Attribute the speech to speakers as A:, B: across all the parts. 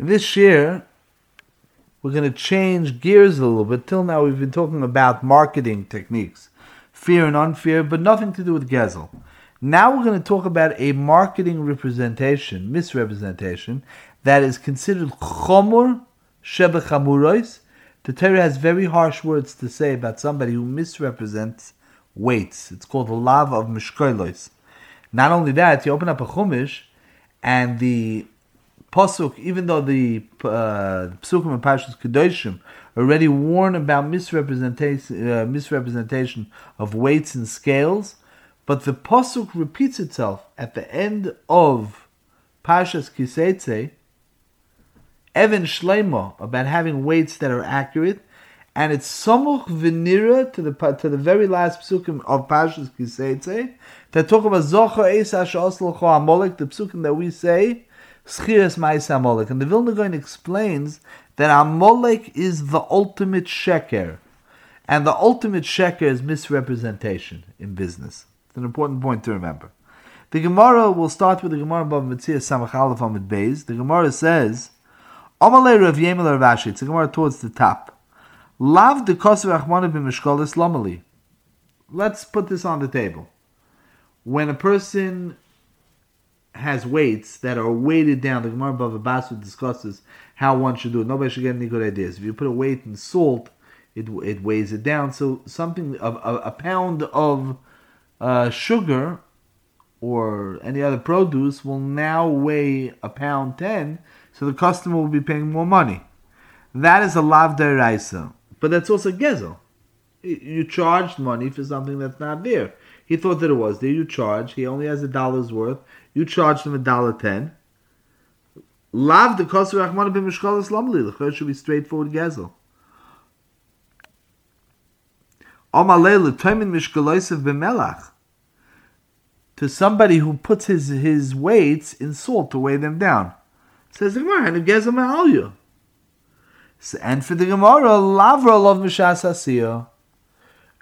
A: This year, we're going to change gears a little bit. Till now, we've been talking about marketing techniques, fear and unfear, but nothing to do with Gezel. Now we're going to talk about a marketing representation, misrepresentation, that is considered chomor shebechamurois. The Torah has very harsh words to say about somebody who misrepresents weights. It's called the lav of mishkoilos. Not only that, you open up a chumash, and the pasuk, even though the uh, psukim and parshas kedoshim already warn about misrepresentation, uh, misrepresentation of weights and scales, but the pasuk repeats itself at the end of pashas kiseitze, Evan Shleimo about having weights that are accurate, and it's samuch v'nira to the to the very last psukim of Pashas Kiseitze that talk about Zocha Esa Shoslocho Amalek, the psukim that we say Schiras Ma'is Amalek, and the Vilna Gaon explains that Amalek is the ultimate sheker, and the ultimate sheker is misrepresentation in business. It's an important point to remember. The Gemara will start with the Gemara Bava Metzia Samach Aleph Amid Beis. The Gemara says. Amalei Rav Yemel Rav It's a Gemara towards the top. Lav de kosev achmanu b'mishkolis lamali. Let's put this on the table. When a person has weights that are weighted down, the Gemara Bava Basra discusses how one should do it. Nobody should get any good ideas. If you put a weight in salt, it, it weighs it down. So something of a, a, pound of uh, sugar or any other produce will now weigh a pound ten so the customer will be paying more money. That is a lav deraisa, but that's also gezel. You charged money for something that's not there. He thought that it was there. You charge. He only has a dollar's worth. You charge them a dollar ten. Lav the kosu rachmana b'mishkalas lamli. The should be straightforward gezel. To somebody who puts his, his weights in salt to weigh them down. Says the Gemara, and Gezel Ma'alyu. And for the Gemara, Lavra love Mishas Asiyo.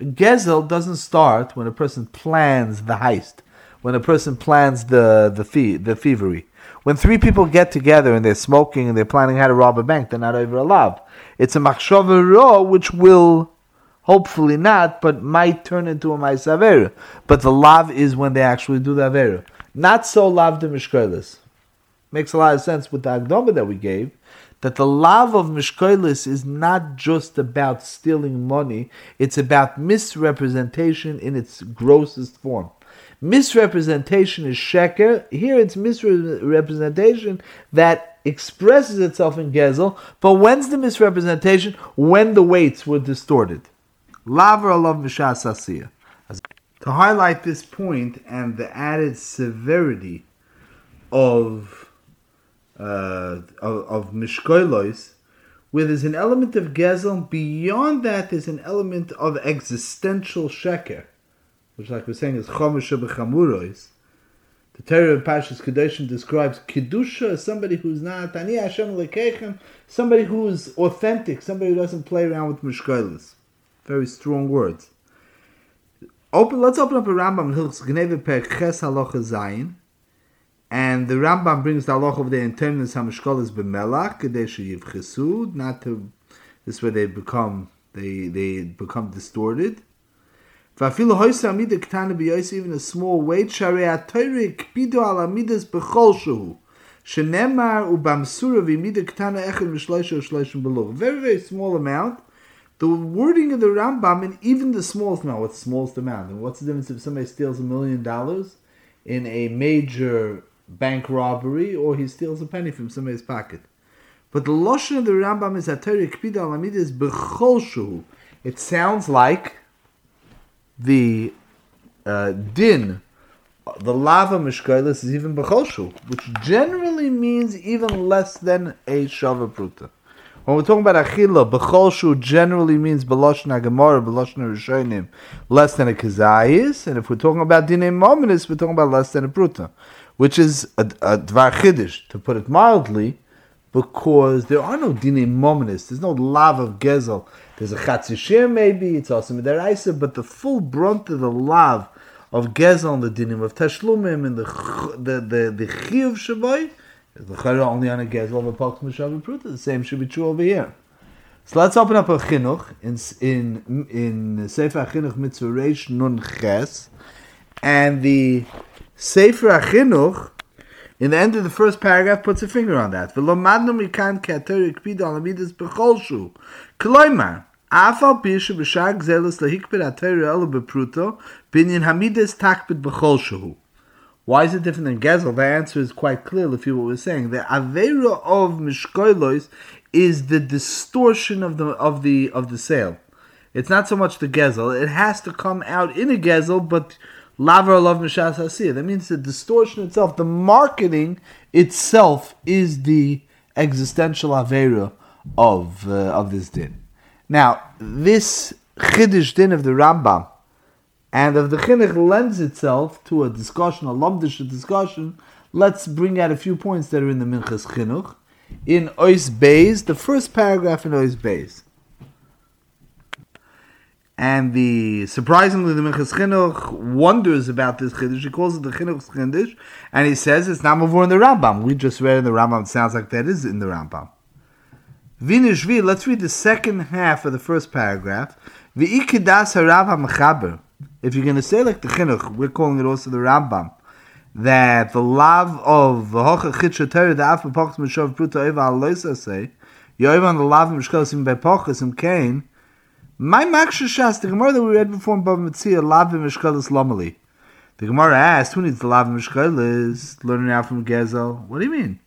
A: Gezel doesn't start when a person plans the heist, when a person plans the the fee, the thievery. When three people get together and they're smoking and they're planning how to rob a bank, they're not over a lav. It's a machshava which will, hopefully not, but might turn into a ma'is But the lav is when they actually do the avera. Not so lav de mishkoilis makes a lot of sense with the Agdoma that we gave, that the love of Mishkoilis is not just about stealing money, it's about misrepresentation in its grossest form. Misrepresentation is sheker. Here it's misrepresentation that expresses itself in Gezel, but when's the misrepresentation? When the weights were distorted. Laver alav mishasasiyah. To highlight this point and the added severity of uh, of, of Mishkoilois, where there's an element of Gezel. Beyond that, there's an element of existential Sheker, which, like we're saying, is Chomesh Bechamurois. The Torah of Pashas Kedoshim describes Kedusha as somebody who's not Ani Hashem Lekechem, somebody who is authentic, somebody who doesn't play around with Mishkoilos. Very strong words. Open, let's open up a Rambam in Hilchs Gneve Per Ches Halacha Zayin. And the Rambam brings the halach of the internal hamishkolas b'melach kadesh yivchesud, not to this way they become they they become distorted. Amida b'yoysa even a small weight sharei pido al amidas b'chol ubamsura v'imida ktana echad. Very very small amount. The wording of the Rambam and even the smallest amount. What's the smallest amount? And what's the difference if somebody steals a million dollars in a major bank robbery or he steals a penny from somebody's pocket. But the Lashon of the Rambam is Atari Kpida Alamidis B'chol It sounds like the uh, din, the lava mishkailis is even B'chol which generally means even less than a Shava Pruta. When we're talking about achila, b'chol generally means b'loshna gemara, b'loshna rishonim, less than a kazayis, and if we're talking about dinei mominis, we're talking about less than a pruta which is a, a dvar chiddush, to put it mildly, because there are no dine mominus, there's no love of gezel. There's a chatzishir maybe, it's also midaraisa, but the full brunt of the love of gezel and the dinim of tashlumim and the the the, the chiyuv The chayra only on a gezel of a pox mishav pruta. The same should be true over here. So let's open up a chinuch in in in Sefer Chinuch Mitzvah Nun Ches, and the Sefer Chinuch in the end of the first paragraph puts a finger on that. Why is it different than Gezel? The answer is quite clear if you what we're saying. The Avera of Mishkoilos is the distortion of the of the of the sale. It's not so much the Gezel. It has to come out in a Gezel, but Laver love Mishas Hasir. That means the distortion itself, the marketing itself is the existential Avera of uh, of this din. Now, this Chiddush din of the Rambam and of the chinuch lends itself to a discussion, a lomdish discussion, let's bring out a few points that are in the Minchas Chinuch. In Ois Beis, the first paragraph in Ois Beis. And the surprisingly, the Minchas Chinuch wonders about this chiddush. He calls it the Chinuch chiddush, and he says it's not more in the Rambam. We just read in the Rambam. It sounds like that is in the Rambam. Vinishvi. Let's read the second half of the first paragraph. V'ikidas harav ha'mechaber if you're going to say like the chinuch, we're calling it also the Rambam, that the love of the hocha chitcha Torah, the afa pochs mishav pruta eva aloisa say, yoiv on the love of mishkasim by pochas and kain, my maksha shas, the Gemara that we read before in Bava Metzia, lav mishkalis lomali. The Gemara asked, who needs the lav mishkalis? Learning out from Gezel. What do you mean?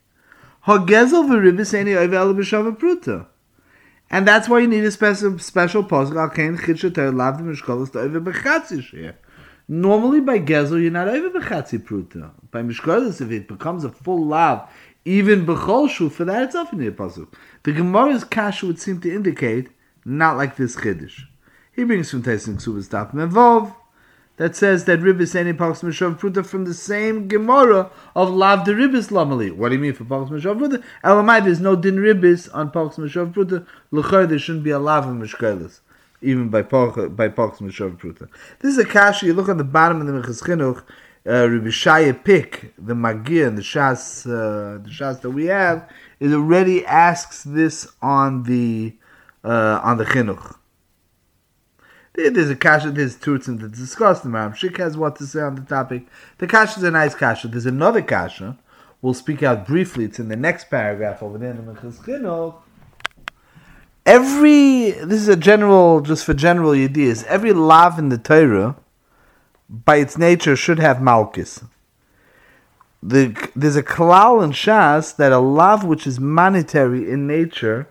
A: Ha Gezel v'ribis eni oiv ela b'shav pruta. And that's why you need a special special posuk. Al kain chitchater lav the mishkolos to over bechatzi share. Normally by gezel you're not over bechatzi pruta. By mishkolos if it becomes a full lav, even bechol shu for that you need a pasuk. The Gemara's kasha would seem to indicate not like this chiddush. He brings from Taisin Ksubas Daf Mevov that says that ribis any Pachs Meshav Pruta from the same Gemara of Lav the Ribis Lamali. What do you mean for Pachs Meshav Pruta? Elamai, there's no din ribis on Pachs Meshav Pruta. L'chor, there shouldn't be a Lav in Meshkelis, even by Pachs by Meshav Pruta. This is a kasha, you look on the bottom of the Mechaz Chinuch, uh, Rabbi Shaya Pick, the Magir, and the Shas, uh, the Shas that we have, it already asks this on the, uh, on the Chinuch. There's a kasha, there's Turtzin to discuss. The Maram Shik has what to say on the topic. The kasha is a nice kasha. There's another kasha. We'll speak out briefly. It's in the next paragraph over there in the Mechaz Chinuch. Every, this is a general, just for general ideas, every lav in the Torah, by its nature, should have malchus. The, there's a kalal in Shas that a lav which is monetary in nature,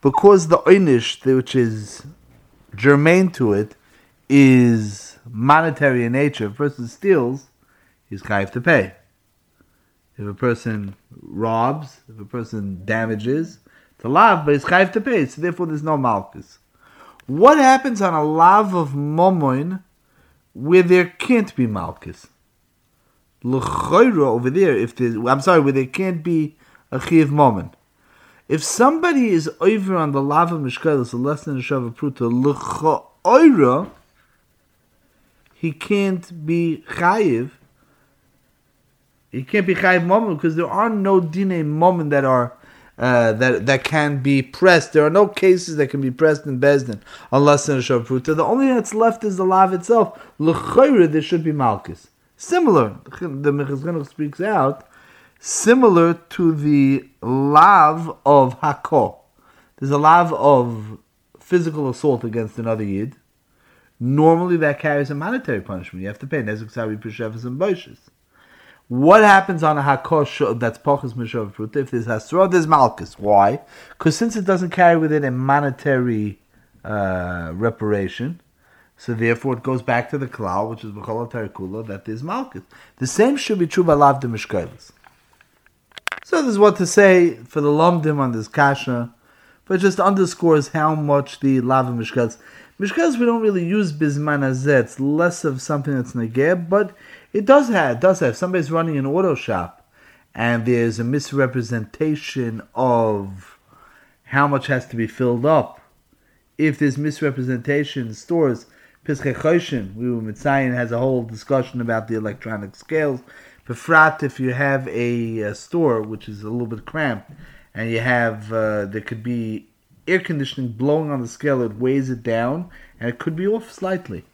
A: because the einish, which is germane to it is monetary in nature. If a person steals, he's chayiv to pay. If a person robs, if a person damages, it's a lav, but he's chayiv to pay. So therefore, there's no malchus. What happens on a lav of momoin where there can't be malchus? L'chayra over there, if there's, I'm sorry, where there can't be a chiv moment. If somebody is over on the lava mishkalis, less than a shava pruta, l'cha'oira, he can't be chayiv. He can't be chayiv moment because there are no dine moment that are uh, that that can be pressed. There are no cases that can be pressed in Bezdin unless than a shava pruta. The only thing that's left is the lav itself. L'chayra, there should be malchus. Similar, the Mechaz speaks out similar to the lav of hako. There's a lav of physical assault against another yid. Normally, that carries a monetary punishment. You have to pay nezuk savi peshevas and boishes. What happens on a hakosh that's pochus mishav? If there's hasra, there's malchus. Why? Because since it doesn't carry with it a monetary uh, reparation, so therefore it goes back to the klal, which is b'chol kula, that there's malchus. The same should be true by lav de mishkailas. So there's what to say for the Lomdim on this Kasha, but just underscores how much the Lava Mishkaz. Mishkaz we don't really use Bisman Azet, it's less of something that's Negeb, but it does have, it does have. Somebody's running an auto shop and there's a misrepresentation of how much has to be filled up. If there's misrepresentation in stores, Pischei Choshen, we were Mitzayin has a whole discussion about the electronic scales. Befrat, if you have a, a, store which is a little bit cramped, and you have uh, there could be air conditioning blowing on the scale, it weighs it down, and it could be off slightly.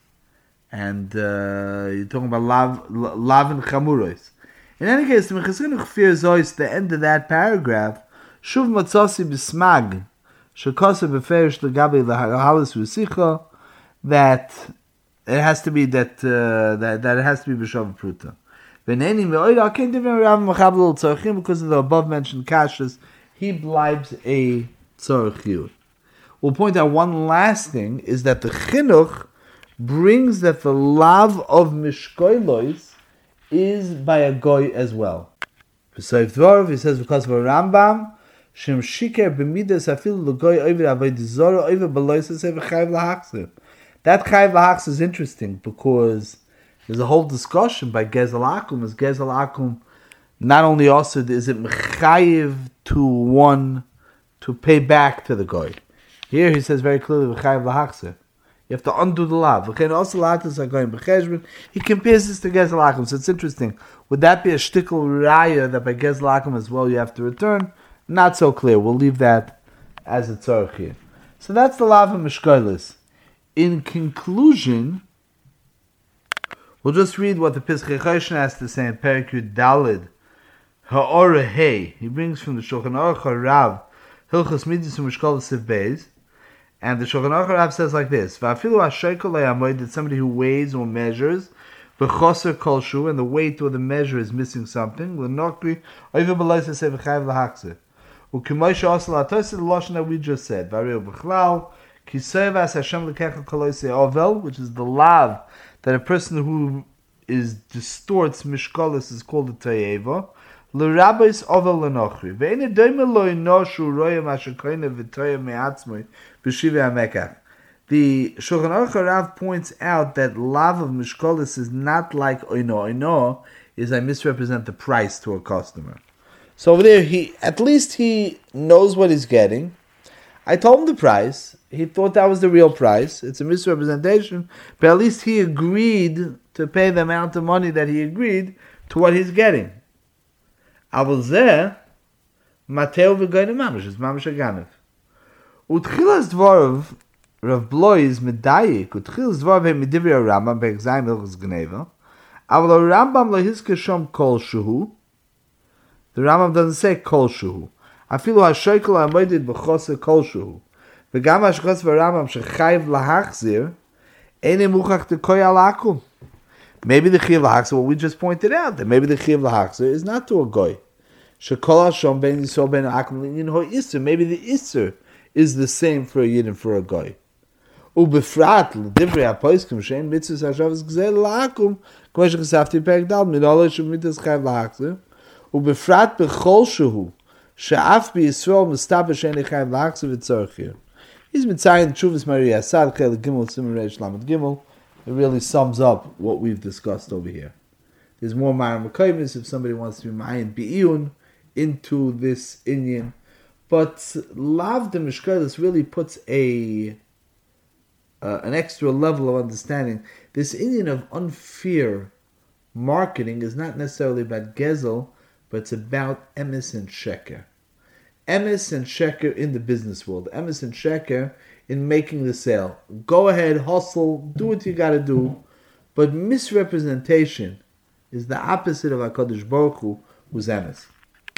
A: And uh, you're talking about lav, lav and chamuros. In any case, the end of that paragraph, Shuv Matzasi Bismag, Shekasa Beferish Legabi Lahalis Vusicha, that it has to be that uh, that that it has to be B'Shav Pruta. Because of the above mentioned kashas, he blibes a tzorchiyut. We'll point out one last thing, is that the chinuch brings that the love of mishkoilois is by a goy as well. B'Soif Dvorov, he says, because of a Rambam, Shem Shiker b'midas afil l'goy over avoid zora over beloises ever chayv. That chayv lahachzer is interesting because there's a whole discussion by Gezel Akum. Is Gezel Akum not only also is it mechayiv to one to pay back to the goy? Here he says very clearly v'chayiv lahachzer. You have to undo the. Okay, and also Latis are going back. He compares this to Gezel Akum, so it's interesting. Would that be a shtickle raya that by Gezel Akum as well you have to return? Not so clear. We'll leave that as a tzarech here. So that's the lav of In conclusion, We'll just read what the Pischei Choshen has to say in Perikud Dalid. Ha'ora Hey. He brings from the Shulchan Aruch Rav Hilchas Midas Mishkol Siv Beis. And the Shulchan Aruch Rav says like this: Va'afilu ha'shekel le'amoid that somebody who weighs or measures v'choser kolshu and the weight or the measure is missing something. L'nokri oiva b'loisa say v'chayv l'hakse. U'kimoisha osel ha'tosi the lashon that we just said. V'areu b'chlal kisev as Hashem l'kecha koloise ovel, which is the lav that a person who is distorts mishkalis is called a tayeva. L'rabbis ovel l'nochri. Ve'ene doime lo inoshu roya mashakoyne v'toya me'atzmoy b'shiva ha'mekach. The Shulchan Aruch Rav points out that love of mishkalis is not like oino. Oino is I misrepresent the price to a customer. So over there, he at least he knows what he's getting. I told him the price he thought that was the real price. It's a misrepresentation, but at least he agreed to pay the amount of money that he agreed to what he's getting. Avulzeh, Mateo v'goyne mamish, it's mamish aganev. Utchilas dvorov, Rav Bloy is medayik, utchilas dvorov he medivri Rambam, be'exayim ilchus gneva, avul Rambam lo shom kol shuhu, the Rambam doesn't say kol shuhu, afilu ha-shoykol ha-moidid b'chose kol shuhu, וגם השחוס ורמב"ם שחייב להחזיר, אין מוכח דקוי על עכו"ם. Maybe the chiv lahaksa, what we just pointed out, that maybe the chiv lahaksa is not to a goy. Shekol hashom ben yisrael ben akum linyin ho iser. Maybe the iser is the same for a yid and for a goy. ובפרט לדברי הפויסקים שאין מצווה שעכשיו גזל לעכום, כמו שחשפתי פרק ד' מנהלו של מיתוס חייב להחזיר, ובפרט בכל שהוא שאף בישראל מסתבר שאין לחיים להחזיר וצורך He's been saying Chuvas Maria Asad Kel Gimel Simon Lamed Gimel. It really sums up what we've discussed over here. There's more Ma'ar Mekaymis if somebody wants to be Ma'ayin Bi'iyun into this inyan. But Lav de Mishkalis really puts a uh, an extra level of understanding. This inyan of unfair marketing is not necessarily about Gezel, but it's about emes and sheker. Emes and sheker in the business world. Emes and sheker in making the sale. Go ahead, hustle, do what you got to do, but misrepresentation is the opposite of Hakadosh Baruch Hu, who's emes.